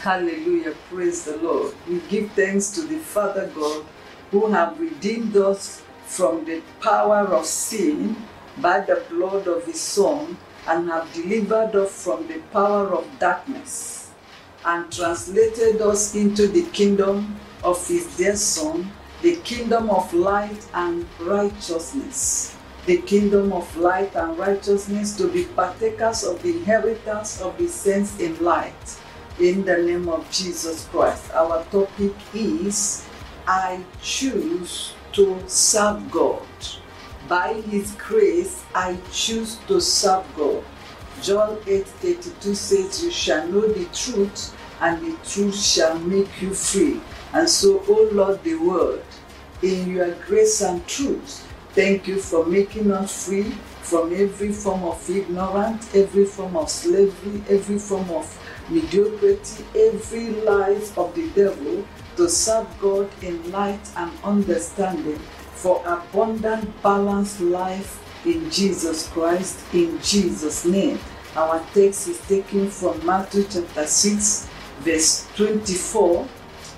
Hallelujah. Praise the Lord. We give thanks to the Father God who have redeemed us from the power of sin by the blood of his Son and have delivered us from the power of darkness and translated us into the kingdom of his dear Son, the kingdom of light and righteousness. The kingdom of light and righteousness to be partakers of the inheritance of the saints in light. In the name of Jesus Christ. Our topic is I choose to serve God. By his grace, I choose to serve God. John 8:32 says, You shall know the truth, and the truth shall make you free. And so, O Lord, the word, in your grace and truth, thank you for making us free from every form of ignorance, every form of slavery, every form of mediocrity, every lies of the devil to serve God in light and understanding for abundant, balanced life in Jesus Christ, in Jesus' name. Our text is taken from Matthew chapter 6, verse 24,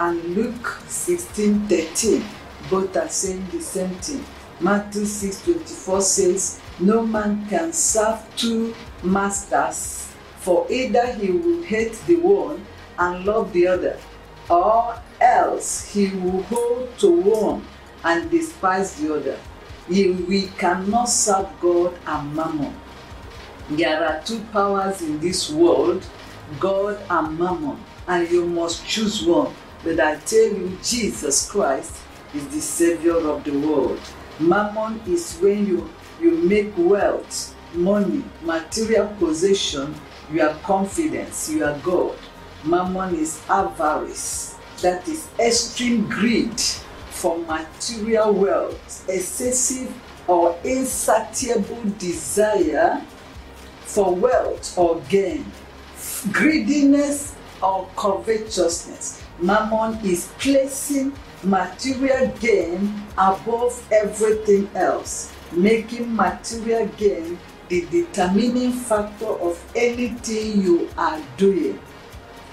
and Luke 16 13. Both are saying the same thing. Matthew 6 24 says, No man can serve two masters, for either he will hate the one and love the other, or else he will hold to one and despise the other. We cannot serve God and mammon. There are two powers in this world God and mammon, and you must choose one. But I tell you, Jesus Christ is the Savior of the world. Mammon is when you, you make wealth, money, material possession, your confidence, your God. Mammon is avarice, that is extreme greed for material wealth, excessive or insatiable desire for wealth or gain, greediness or covetousness. Mammon is placing material gain above everything else, making material gain the determining factor of anything you are doing.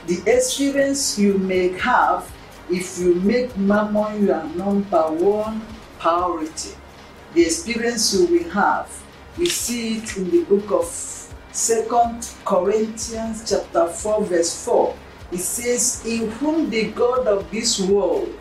The experience you may have if you make mammon your number one priority. The experience you will have, we see it in the book of Second Corinthians chapter 4, verse 4. It says, In whom the God of this world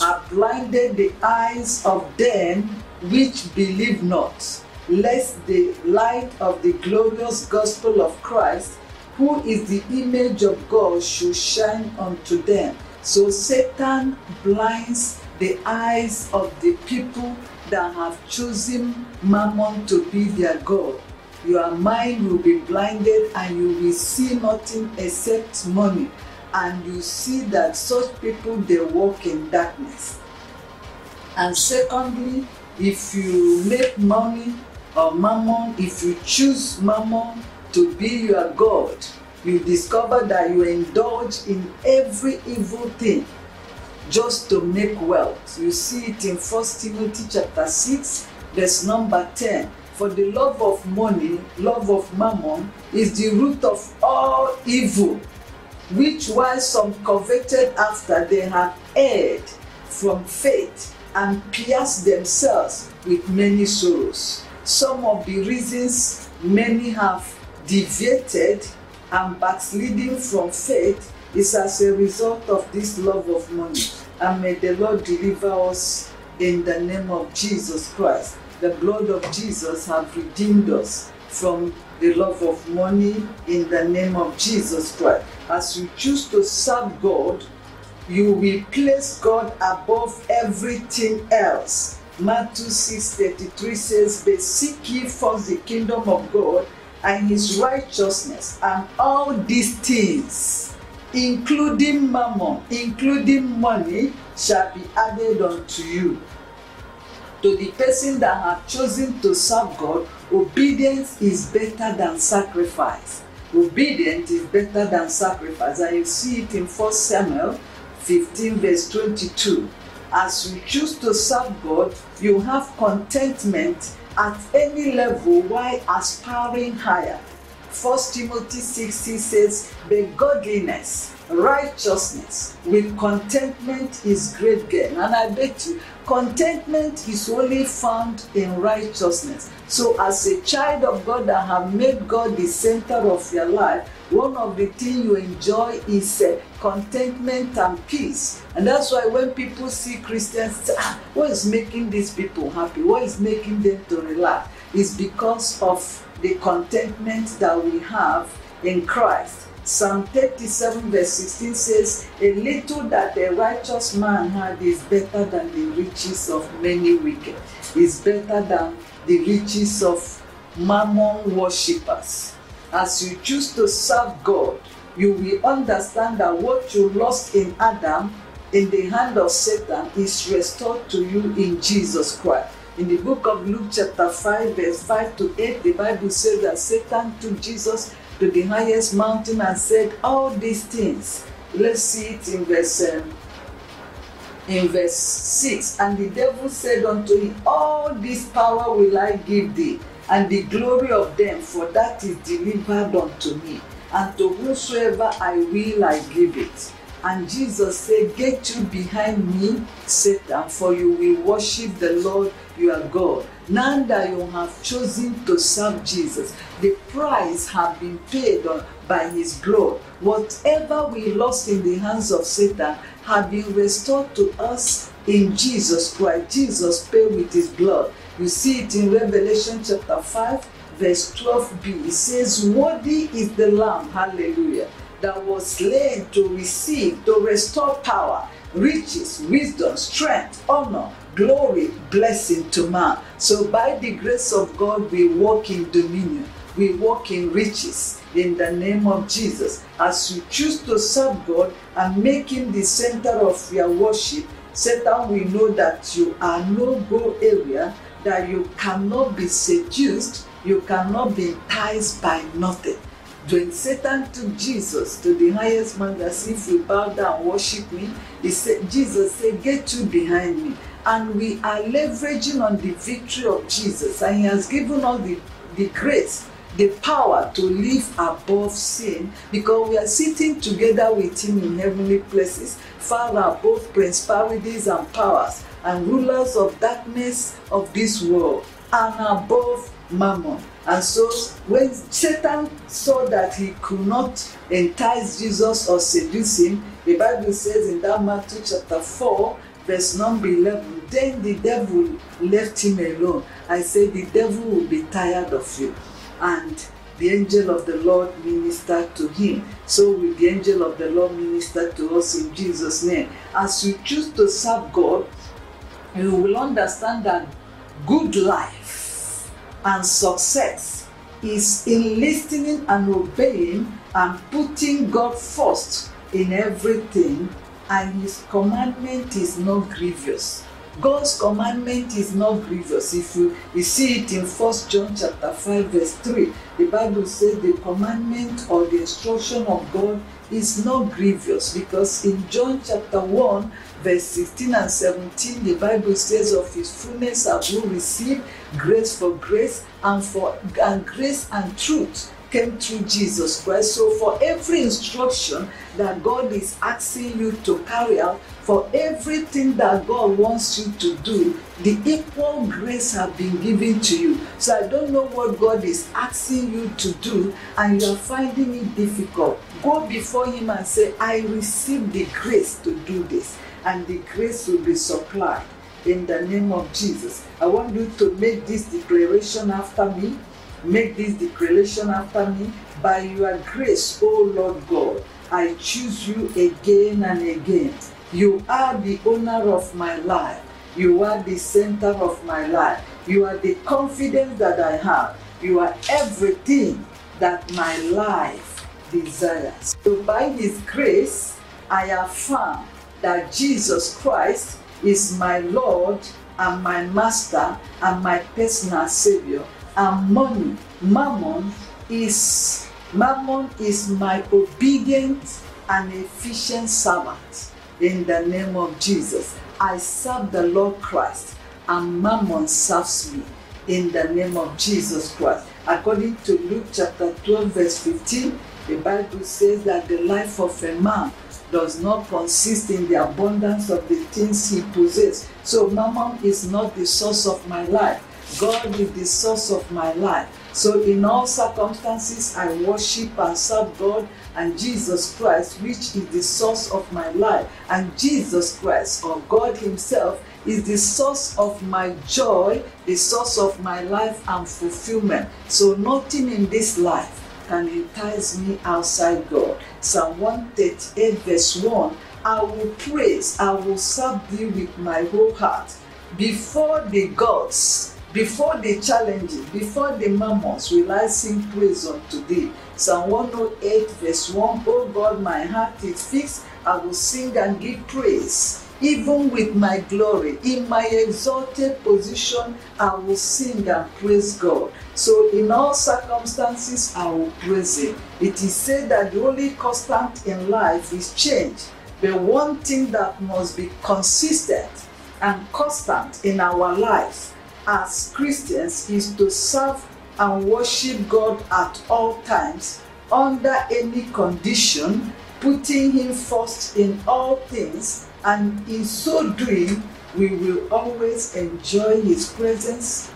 have blinded the eyes of them which believe not, lest the light of the glorious gospel of Christ, who is the image of God, should shine unto them. So Satan blinds the eyes of the people that have chosen mammon to be their God. Your mind will be blinded and you will see nothing except money. And you see that such people they walk in darkness. And secondly, if you make money or mammon, if you choose mammon to be your God, you discover that you indulge in every evil thing just to make wealth. You see it in 1 Timothy chapter 6, verse number 10. For the love of money, love of mammon, is the root of all evil, which while some coveted after they have erred from faith and pierced themselves with many sorrows. Some of the reasons many have deviated and backsliding from faith is as a result of this love of money. And may the Lord deliver us in the name of Jesus Christ. The blood of Jesus have redeemed us from the love of money in the name of Jesus Christ. As you choose to serve God, you will place God above everything else. Matthew 6:33 says, But seek ye first the kingdom of God and his righteousness, and all these things, including mammon, including money, shall be added unto you. To the person that have chosen to serve God, obedience is better than sacrifice. Obedience is better than sacrifice. And you see it in 1 Samuel 15, verse 22. As you choose to serve God, you have contentment at any level while aspiring higher. First Timothy 6 says, But godliness, righteousness with contentment is great gain. And I bet you, contentment is only found in righteousness. So, as a child of God that have made God the center of your life, one of the things you enjoy is uh, contentment and peace. And that's why when people see Christians, ah, what is making these people happy? What is making them to relax? Is because of the contentment that we have in Christ. Psalm 37, verse 16 says, A little that a righteous man had is better than the riches of many wicked, is better than the riches of mammon worshippers. As you choose to serve God, you will understand that what you lost in Adam in the hand of Satan is restored to you in Jesus Christ. In the book of Luke, chapter 5, verse 5 to 8, the Bible says that Satan took Jesus to the highest mountain and said all these things. Let's see it in verse um, in verse 6. And the devil said unto him, All this power will I give thee, and the glory of them, for that is delivered unto me. And to whosoever I will, I give it. And Jesus said, Get you behind me, Satan, for you will worship the Lord your God. Now that you have chosen to serve Jesus, the price have been paid on, by his blood. Whatever we lost in the hands of Satan have been restored to us in Jesus Christ. Jesus paid with his blood. You see it in Revelation chapter 5, verse 12b. It says, Worthy is the Lamb, hallelujah, that was slain to receive, to restore power, riches, wisdom, strength, honor, glory, blessing to man. So by the grace of God, we walk in dominion. We walk in riches in the name of Jesus. As you choose to serve God and make Him the center of your worship, Satan will know that you are no go area, that you cannot be seduced, you cannot be enticed by nothing. When Satan took Jesus to the highest mountain, as if you bow down worship me, he said, Jesus said, Get you behind me. And we are leveraging on the victory of Jesus, and He has given us the, the grace the power to live above sin because we are sitting together with him in heavenly places far above principalities and powers and rulers of darkness of this world and above mammon and so when satan saw that he could not entice jesus or seduce him the bible says in that matthew chapter 4 verse number 11 then the devil left him alone i say the devil will be tired of you and the angel of the Lord ministered to him. So will the angel of the Lord minister to us in Jesus' name. As you choose to serve God, you will understand that good life and success is in listening and obeying and putting God first in everything, and His commandment is not grievous. God's commandment is not grievous. If you, you see it in First John chapter 5, verse 3, the Bible says the commandment or the instruction of God is not grievous because in John chapter 1, verse 16 and 17, the Bible says of his fullness have you received grace for grace and for and grace and truth came through Jesus Christ. So for every instruction that God is asking you to carry out, for everything that God wants you to do, the equal grace have been given to you. So I don't know what God is asking you to do and you are finding it difficult. Go before Him and say, I receive the grace to do this, and the grace will be supplied in the name of Jesus. I want you to make this declaration after me. Make this declaration after me. By your grace, O Lord God, I choose you again and again. You are the owner of my life. You are the center of my life. You are the confidence that I have. You are everything that my life desires. So, by His grace, I affirm that Jesus Christ is my Lord and my Master and my personal Savior. And money, mammon, is mammon is my obedient and efficient servant. In the name of Jesus, I serve the Lord Christ, and mammon serves me. In the name of Jesus Christ. According to Luke chapter 12, verse 15, the Bible says that the life of a man does not consist in the abundance of the things he possesses. So, mammon is not the source of my life. God is the source of my life. So, in all circumstances, I worship and serve God and Jesus Christ, which is the source of my life. And Jesus Christ, or God Himself, is the source of my joy, the source of my life and fulfillment. So, nothing in this life can entice me outside God. Psalm 138, verse 1 I will praise, I will serve thee with my whole heart. Before the gods, before the challenges, before the mammons, will I sing praise unto thee. Psalm 108, verse 1 O God, my heart is fixed, I will sing and give praise. Even with my glory, in my exalted position, I will sing and praise God. So, in all circumstances, I will praise Him. It is said that the only constant in life is change. The one thing that must be consistent and constant in our lives as Christians is to serve and worship God at all times, under any condition, putting Him first in all things, and in so doing, we will always enjoy His presence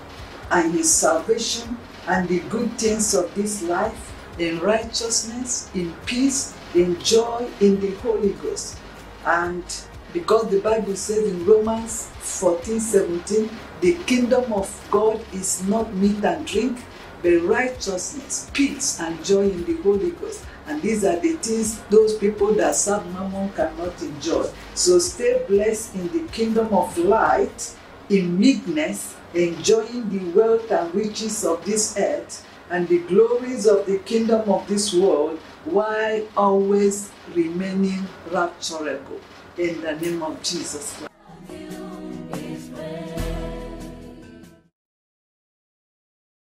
and His salvation and the good things of this life in righteousness, in peace, in joy, in the Holy Ghost. And because the Bible says in Romans 14 17, the kingdom of God is not meat and drink, but righteousness, peace, and joy in the Holy Ghost. And these are the things those people that serve Mammon cannot enjoy. So stay blessed in the kingdom of light, in meekness, enjoying the wealth and riches of this earth and the glories of the kingdom of this world, while always remaining rapturable. In the name of Jesus Christ.